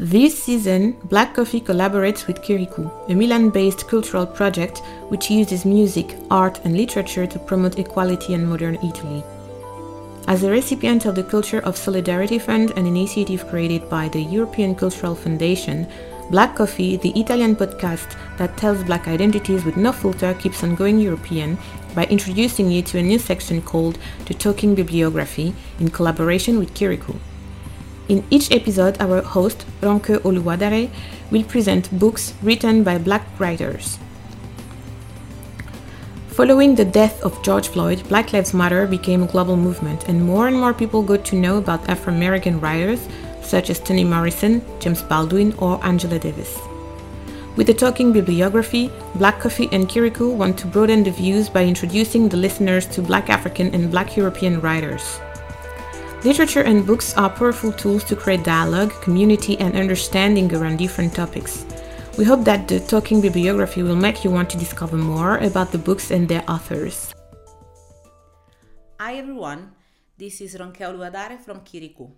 This season, Black Coffee collaborates with Kirikou, a Milan based cultural project which uses music, art, and literature to promote equality in modern Italy. As a recipient of the Culture of Solidarity Fund, an initiative created by the European Cultural Foundation, Black Coffee, the Italian podcast that tells black identities with no filter, keeps on going European by introducing you to a new section called The Talking Bibliography in collaboration with Kirikou. In each episode, our host, Ronke Oluwadare, will present books written by black writers. Following the death of George Floyd, Black Lives Matter became a global movement, and more and more people got to know about Afro American writers such as Toni Morrison, James Baldwin, or Angela Davis. With the Talking Bibliography, Black Coffee and Kirikou want to broaden the views by introducing the listeners to Black African and Black European writers. Literature and books are powerful tools to create dialogue, community, and understanding around different topics. We hope that the Talking Bibliography will make you want to discover more about the books and their authors. Hi everyone, this is Ronke Oluwadare from Kirikou.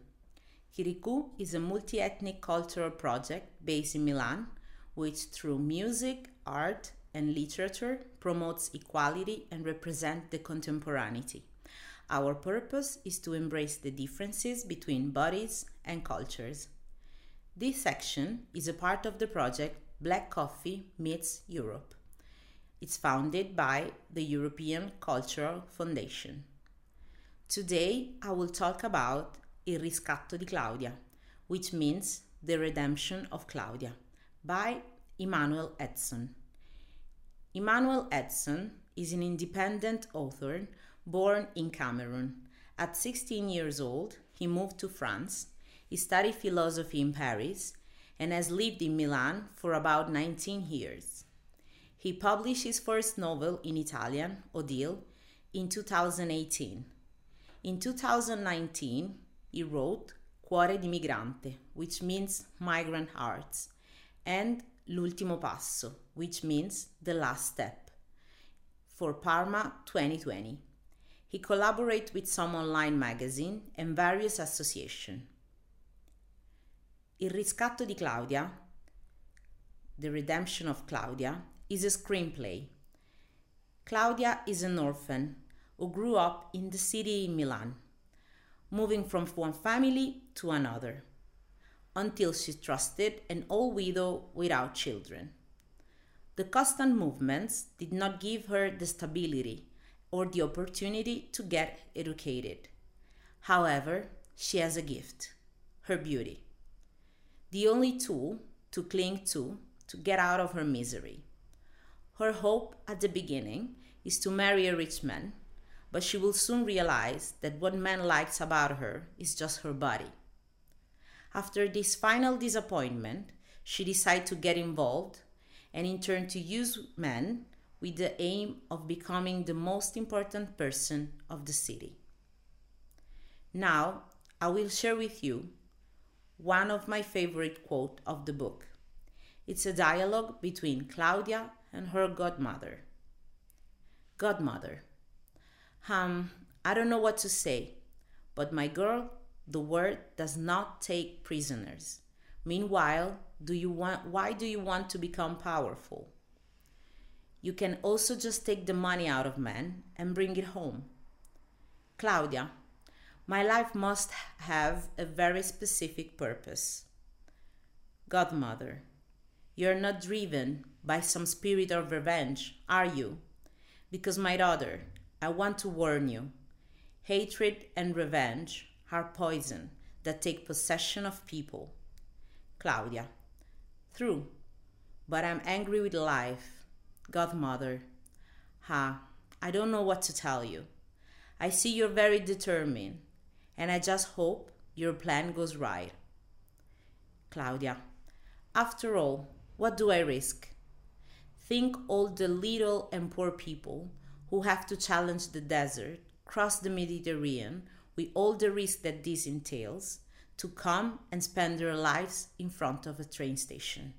Kirikou is a multi-ethnic cultural project based in Milan, which through music, art, and literature promotes equality and represents the contemporaneity. Our purpose is to embrace the differences between bodies and cultures. This section is a part of the project Black Coffee Meets Europe. It's founded by the European Cultural Foundation. Today I will talk about Il riscatto di Claudia, which means the redemption of Claudia, by Emmanuel Edson. Emmanuel Edson is an independent author born in Cameroon. At 16 years old, he moved to France. He studied philosophy in Paris and has lived in Milan for about 19 years. He published his first novel in Italian, Odile, in 2018. In 2019, he wrote Cuore di Migrante, which means migrant hearts, and L'ultimo passo, which means the last step, for Parma 2020. He collaborates with some online magazine and various associations. Il riscatto di Claudia, The Redemption of Claudia, is a screenplay. Claudia is an orphan who grew up in the city in Milan, moving from one family to another, until she trusted an old widow without children. The constant movements did not give her the stability or the opportunity to get educated. However, she has a gift her beauty. The only tool to cling to to get out of her misery. Her hope at the beginning is to marry a rich man, but she will soon realize that what man likes about her is just her body. After this final disappointment, she decides to get involved and in turn to use men with the aim of becoming the most important person of the city. Now, I will share with you one of my favorite quotes of the book. It's a dialogue between Claudia and her godmother. Godmother, um, I don't know what to say, but my girl, the word does not take prisoners. Meanwhile, do you want why do you want to become powerful? You can also just take the money out of men and bring it home. Claudia, my life must have a very specific purpose. Godmother, you're not driven by some spirit of revenge, are you? Because, my daughter, I want to warn you hatred and revenge are poison that take possession of people. Claudia, true, but I'm angry with life. Godmother, ha, I don't know what to tell you. I see you're very determined, and I just hope your plan goes right. Claudia, after all, what do I risk? Think all the little and poor people who have to challenge the desert, cross the Mediterranean with all the risk that this entails, to come and spend their lives in front of a train station.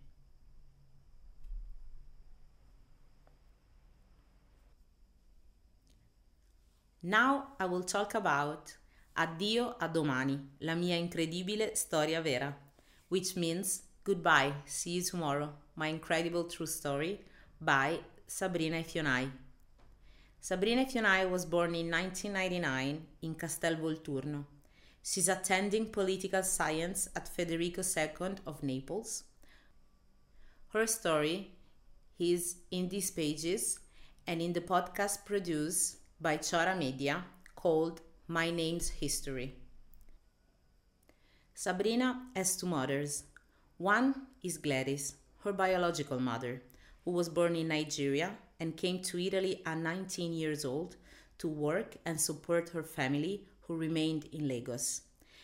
Now I will talk about Addio a domani, la mia incredibile storia vera, which means goodbye, see you tomorrow, my incredible true story by Sabrina Efionayi. Sabrina Efionayi was born in 1999 in Castel Volturno. She's attending political science at Federico II of Naples. Her story is in these pages and in the podcast produced by Chora Media called My Name's History. Sabrina has two mothers. One is Gladys, her biological mother, who was born in Nigeria and came to Italy at 19 years old to work and support her family who remained in Lagos.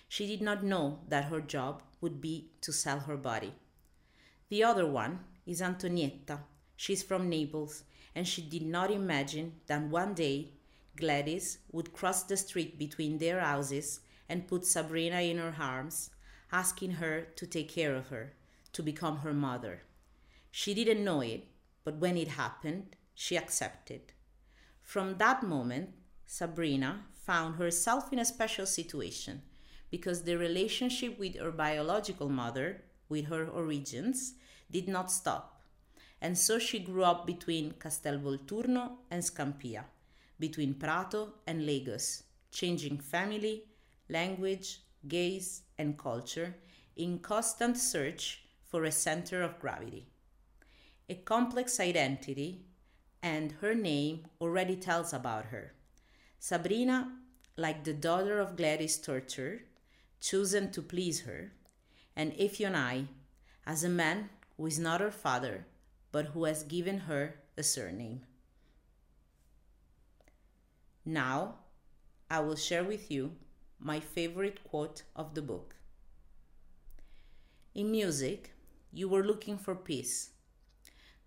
She did not know that her job would be to sell her body. The other one is Antonietta. She's from Naples and she did not imagine that one day Gladys would cross the street between their houses and put Sabrina in her arms, asking her to take care of her, to become her mother. She didn't know it, but when it happened, she accepted. From that moment, Sabrina found herself in a special situation because the relationship with her biological mother, with her origins, did not stop. And so she grew up between Castel Volturno and Scampia, between Prato and Lagos, changing family, language, gaze, and culture in constant search for a center of gravity. A complex identity and her name already tells about her. Sabrina, like the daughter of Gladys Torture, chosen to please her, and Efionayi, as a man who is not her father, but who has given her a surname. Now, I will share with you my favorite quote of the book. In music, you were looking for peace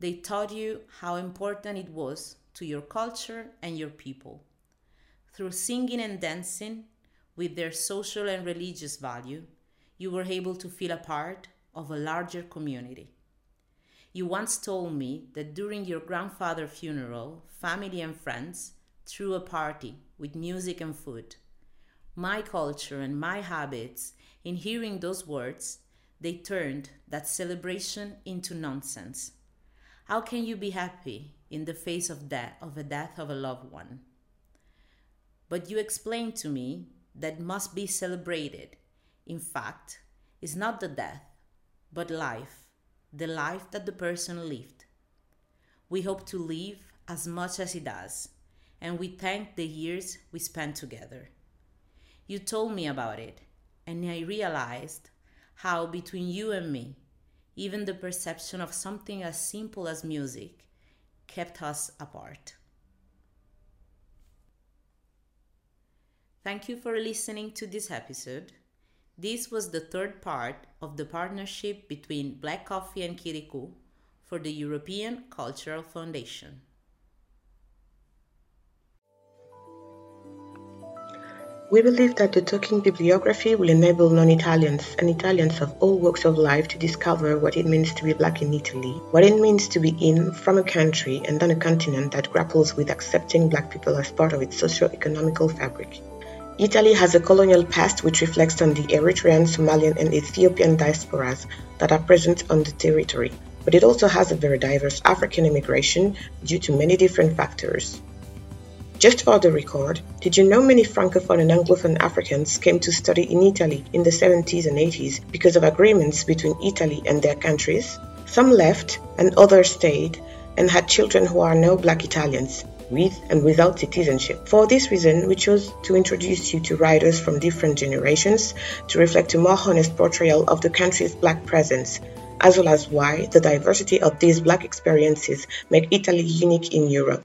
they taught you how important it was to your culture and your people. Through singing and dancing, with their social and religious value, you were able to feel a part of a larger community. You once told me that during your grandfather's funeral, family and friends threw a party with music and food. My culture and my habits, in hearing those words, they turned that celebration into nonsense how can you be happy in the face of death of a death of a loved one? But you explained to me that must be celebrated. In fact, is not the death, but life, the life that the person lived. We hope to live as much as he does, and we thanked the years we spent together. You told me about it, and I realized how between you and me, even the perception of something as simple as music kept us apart. Thank you for listening to this episode. This was the third part of the partnership between Black Coffee and Kirikou for the European Cultural Foundation. We believe that the Talking Bibliography will enable non-Italians and Italians of all walks of life to discover what it means to be black in Italy, what it means to be in, from a country and on a continent that grapples with accepting black people as part of its socio-economical fabric. Italy has a colonial past which reflects on the Eritrean, Somalian and Ethiopian diasporas that are present on the territory, but it also has a very diverse African immigration due to many different factors. Just for the record, did you know many Francophone and Anglophone Africans came to study in Italy in the 70s and 80s because of agreements between Italy and their countries? Some left and others stayed and had children who are now black Italians, with and without citizenship. For this reason, we chose to introduce you to writers from different generations to reflect a more honest portrayal of the country's black presence, as well as why the diversity of these black experiences make Italy unique in Europe.